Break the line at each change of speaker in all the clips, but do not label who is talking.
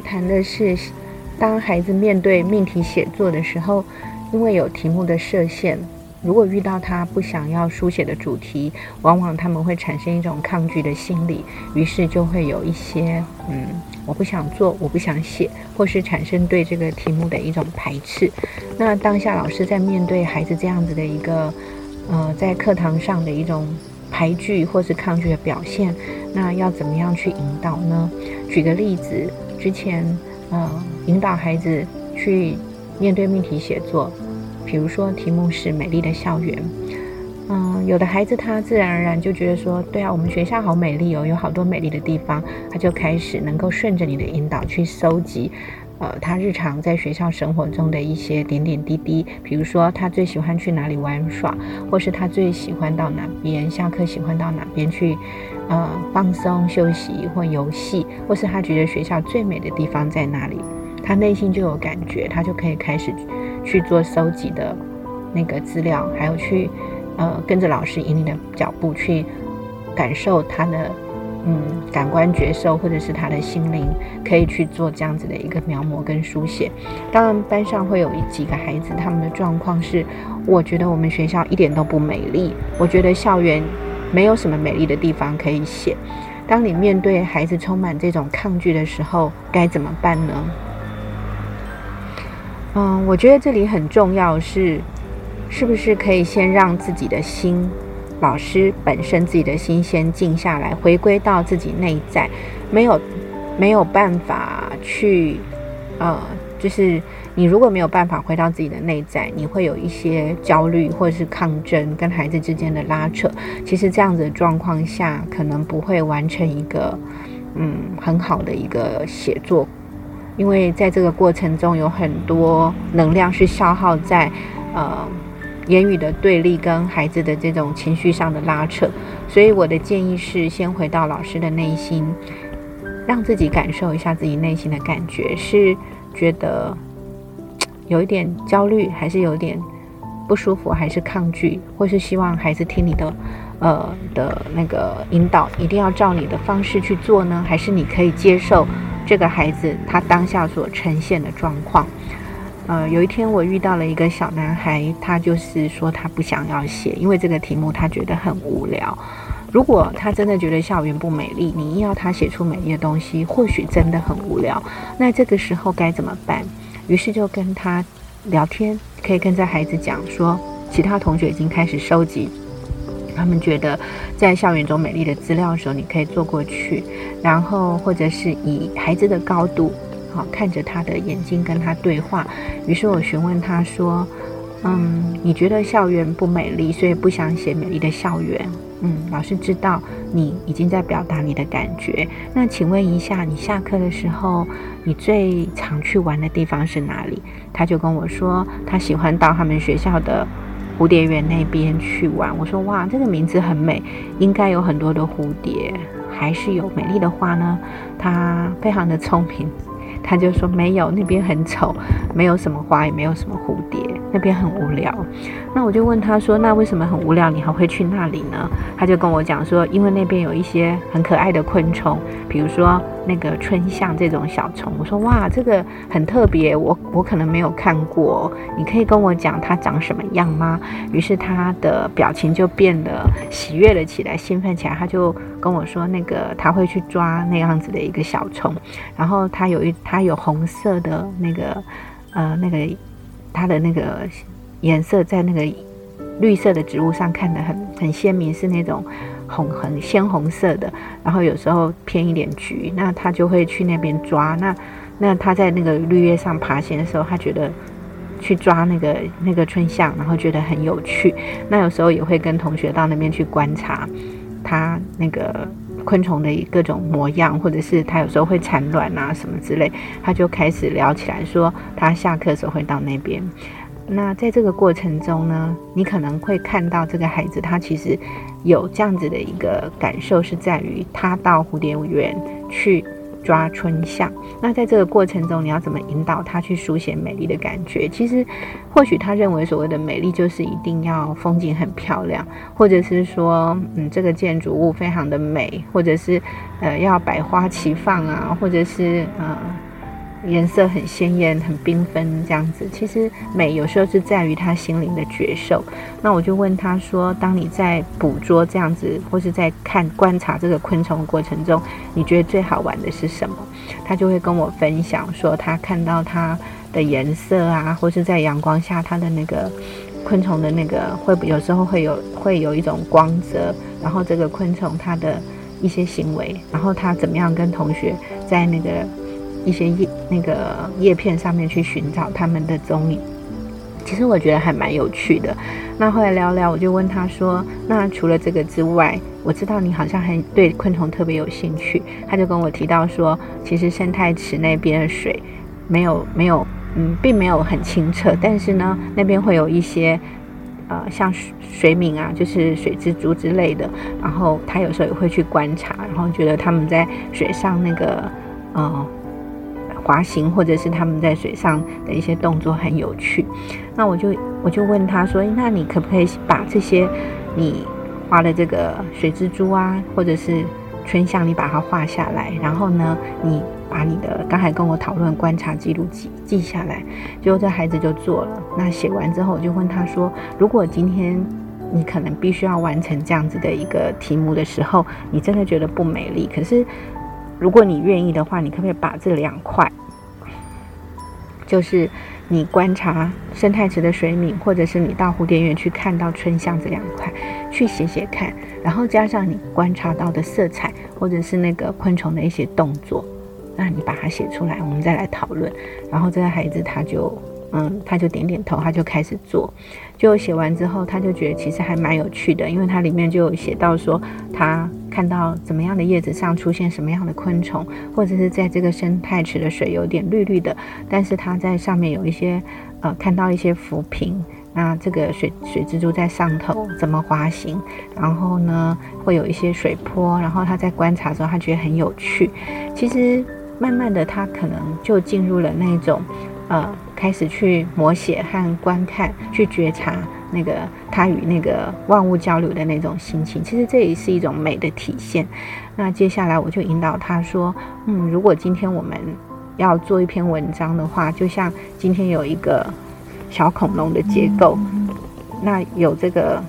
谈的是，当孩子面对命题写作的时候，因为有题目的设限。如果遇到他不想要书写的主题，往往他们会产生一种抗拒的心理，于是就会有一些嗯，我不想做，我不想写，或是产生对这个题目的一种排斥。那当下老师在面对孩子这样子的一个呃，在课堂上的一种排拒或是抗拒的表现，那要怎么样去引导呢？举个例子，之前呃，引导孩子去面对命题写作。比如说，题目是美丽的校园，嗯，有的孩子他自然而然就觉得说，对啊，我们学校好美丽哦，有好多美丽的地方，他就开始能够顺着你的引导去搜集，呃，他日常在学校生活中的一些点点滴滴，比如说他最喜欢去哪里玩耍，或是他最喜欢到哪边下课喜欢到哪边去，呃，放松休息或游戏，或是他觉得学校最美的地方在哪里，他内心就有感觉，他就可以开始。去做收集的那个资料，还有去呃跟着老师引领的脚步去感受他的嗯感官觉受，或者是他的心灵，可以去做这样子的一个描摹跟书写。当然班上会有几个孩子，他们的状况是，我觉得我们学校一点都不美丽，我觉得校园没有什么美丽的地方可以写。当你面对孩子充满这种抗拒的时候，该怎么办呢？嗯，我觉得这里很重要是，是不是可以先让自己的心，老师本身自己的心先静下来，回归到自己内在，没有没有办法去，呃，就是你如果没有办法回到自己的内在，你会有一些焦虑或者是抗争，跟孩子之间的拉扯。其实这样子的状况下，可能不会完成一个嗯很好的一个写作。因为在这个过程中有很多能量是消耗在，呃，言语的对立跟孩子的这种情绪上的拉扯，所以我的建议是先回到老师的内心，让自己感受一下自己内心的感觉，是觉得有一点焦虑，还是有点不舒服，还是抗拒，或是希望孩子听你的，呃的那个引导，一定要照你的方式去做呢？还是你可以接受？这个孩子他当下所呈现的状况，呃，有一天我遇到了一个小男孩，他就是说他不想要写，因为这个题目他觉得很无聊。如果他真的觉得校园不美丽，你硬要他写出美丽的东西，或许真的很无聊。那这个时候该怎么办？于是就跟他聊天，可以跟这孩子讲说，其他同学已经开始收集。他们觉得在校园中美丽的资料的时候，你可以坐过去，然后或者是以孩子的高度，好看着他的眼睛跟他对话。于是我询问他说：“嗯，你觉得校园不美丽，所以不想写美丽的校园？嗯，老师知道你已经在表达你的感觉。那请问一下，你下课的时候，你最常去玩的地方是哪里？”他就跟我说，他喜欢到他们学校的。蝴蝶园那边去玩，我说哇，这个名字很美，应该有很多的蝴蝶，还是有美丽的花呢？他非常的聪明，他就说没有，那边很丑，没有什么花，也没有什么蝴蝶。那边很无聊，那我就问他说：“那为什么很无聊，你还会去那里呢？”他就跟我讲说：“因为那边有一些很可爱的昆虫，比如说那个春象这种小虫。”我说：“哇，这个很特别，我我可能没有看过，你可以跟我讲它长什么样吗？”于是他的表情就变得喜悦了起来，兴奋起来。他就跟我说：“那个他会去抓那样子的一个小虫，然后他有一他有红色的那个呃那个。”它的那个颜色在那个绿色的植物上看得很很鲜明，是那种红很鲜红色的，然后有时候偏一点橘，那他就会去那边抓。那那他在那个绿叶上爬行的时候，他觉得去抓那个那个春象，然后觉得很有趣。那有时候也会跟同学到那边去观察他那个昆虫的各种模样，或者是他有时候会产卵啊什么之类，他就开始聊起来，说他下课的时候会到那边。那在这个过程中呢，你可能会看到这个孩子，他其实有这样子的一个感受，是在于他到蝴蝶园去抓春象。那在这个过程中，你要怎么引导他去书写美丽的感觉？其实，或许他认为所谓的美丽就是一定要风景很漂亮，或者是说，嗯，这个建筑物非常的美，或者是呃要百花齐放啊，或者是呃。颜色很鲜艳，很缤纷，这样子。其实美有时候是在于他心灵的觉受。那我就问他说：“当你在捕捉这样子，或是在看观察这个昆虫的过程中，你觉得最好玩的是什么？”他就会跟我分享说，他看到它的颜色啊，或是在阳光下它的那个昆虫的那个会有时候会有会有一种光泽，然后这个昆虫它的一些行为，然后他怎么样跟同学在那个。一些叶那个叶片上面去寻找它们的踪影，其实我觉得还蛮有趣的。那后来聊聊，我就问他说：“那除了这个之外，我知道你好像还对昆虫特别有兴趣。”他就跟我提到说：“其实生态池那边的水没有没有嗯，并没有很清澈，但是呢，那边会有一些呃像水水敏啊，就是水蜘蛛之类的。然后他有时候也会去观察，然后觉得他们在水上那个嗯。”滑行或者是他们在水上的一些动作很有趣，那我就我就问他说：“那你可不可以把这些你画的这个水蜘蛛啊，或者是春象，你把它画下来，然后呢，你把你的刚才跟我讨论观察记录记记下来。”结果这孩子就做了。那写完之后，我就问他说：“如果今天你可能必须要完成这样子的一个题目的时候，你真的觉得不美丽，可是？”如果你愿意的话，你可不可以把这两块，就是你观察生态池的水敏，或者是你到蝴蝶园去看到春香这两块，去写写看，然后加上你观察到的色彩，或者是那个昆虫的一些动作，那你把它写出来，我们再来讨论。然后这个孩子他就。嗯，他就点点头，他就开始做。就写完之后，他就觉得其实还蛮有趣的，因为它里面就有写到说，他看到怎么样的叶子上出现什么样的昆虫，或者是在这个生态池的水有点绿绿的，但是他在上面有一些呃看到一些浮萍，那这个水水蜘蛛在上头怎么滑行，然后呢会有一些水波，然后他在观察的时候，他觉得很有趣。其实慢慢的，他可能就进入了那种。呃，开始去摹写和观看，去觉察那个他与那个万物交流的那种心情，其实这也是一种美的体现。那接下来我就引导他说：“嗯，如果今天我们要做一篇文章的话，就像今天有一个小恐龙的结构，那有这个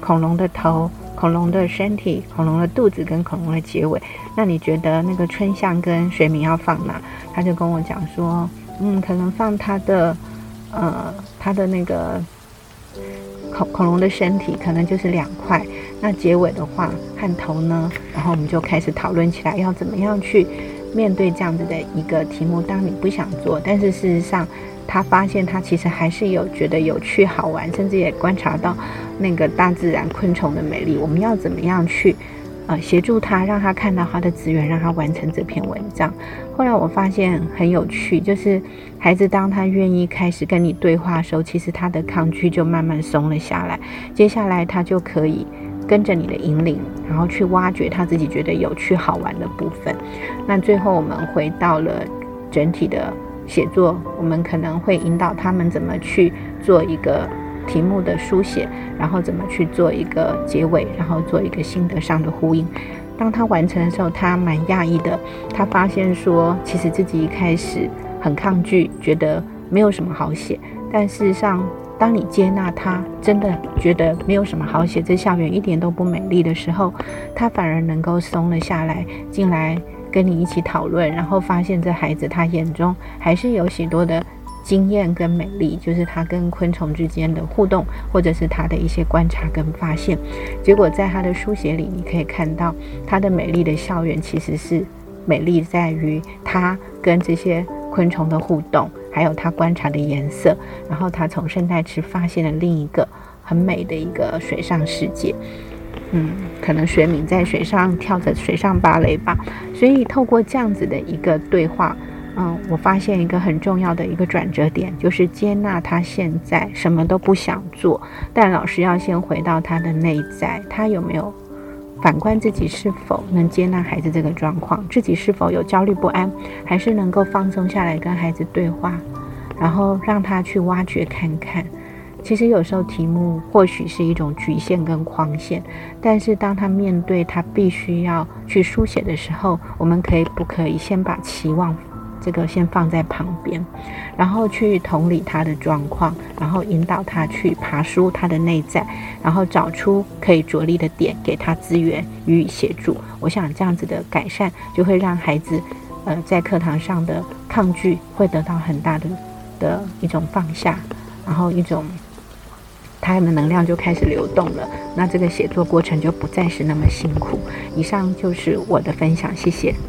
恐龙的头、恐龙的身体、恐龙的肚子跟恐龙的结尾，那你觉得那个春象跟水明要放哪？”他就跟我讲说。嗯，可能放它的，呃，它的那个恐恐龙的身体，可能就是两块。那结尾的话，和头呢？然后我们就开始讨论起来，要怎么样去面对这样子的一个题目。当你不想做，但是事实上，他发现他其实还是有觉得有趣、好玩，甚至也观察到那个大自然昆虫的美丽。我们要怎么样去？呃，协助他，让他看到他的资源，让他完成这篇文章。后来我发现很有趣，就是孩子当他愿意开始跟你对话的时候，其实他的抗拒就慢慢松了下来。接下来他就可以跟着你的引领，然后去挖掘他自己觉得有趣好玩的部分。那最后我们回到了整体的写作，我们可能会引导他们怎么去做一个。题目的书写，然后怎么去做一个结尾，然后做一个心得上的呼应。当他完成的时候，他蛮讶异的。他发现说，其实自己一开始很抗拒，觉得没有什么好写。但事实上，当你接纳他，真的觉得没有什么好写，这校园一点都不美丽的时候，他反而能够松了下来，进来跟你一起讨论，然后发现这孩子他眼中还是有许多的。经验跟美丽，就是他跟昆虫之间的互动，或者是他的一些观察跟发现。结果在他的书写里，你可以看到他的美丽的校园其实是美丽在于他跟这些昆虫的互动，还有他观察的颜色。然后他从圣代池发现了另一个很美的一个水上世界。嗯，可能水敏在水上跳着水上芭蕾吧。所以透过这样子的一个对话。嗯，我发现一个很重要的一个转折点，就是接纳他现在什么都不想做，但老师要先回到他的内在，他有没有反观自己是否能接纳孩子这个状况，自己是否有焦虑不安，还是能够放松下来跟孩子对话，然后让他去挖掘看看。其实有时候题目或许是一种局限跟框限，但是当他面对他必须要去书写的时候，我们可以不可以先把期望这个先放在旁边，然后去同理他的状况，然后引导他去爬书他的内在，然后找出可以着力的点，给他资源予以协助。我想这样子的改善就会让孩子，呃，在课堂上的抗拒会得到很大的的一种放下，然后一种。他的能量就开始流动了，那这个写作过程就不再是那么辛苦。以上就是我的分享，谢谢。